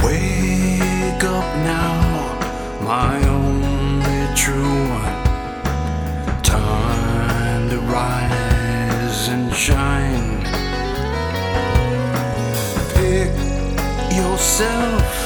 Wake up now, my only true one. Time to rise and shine. Pick yourself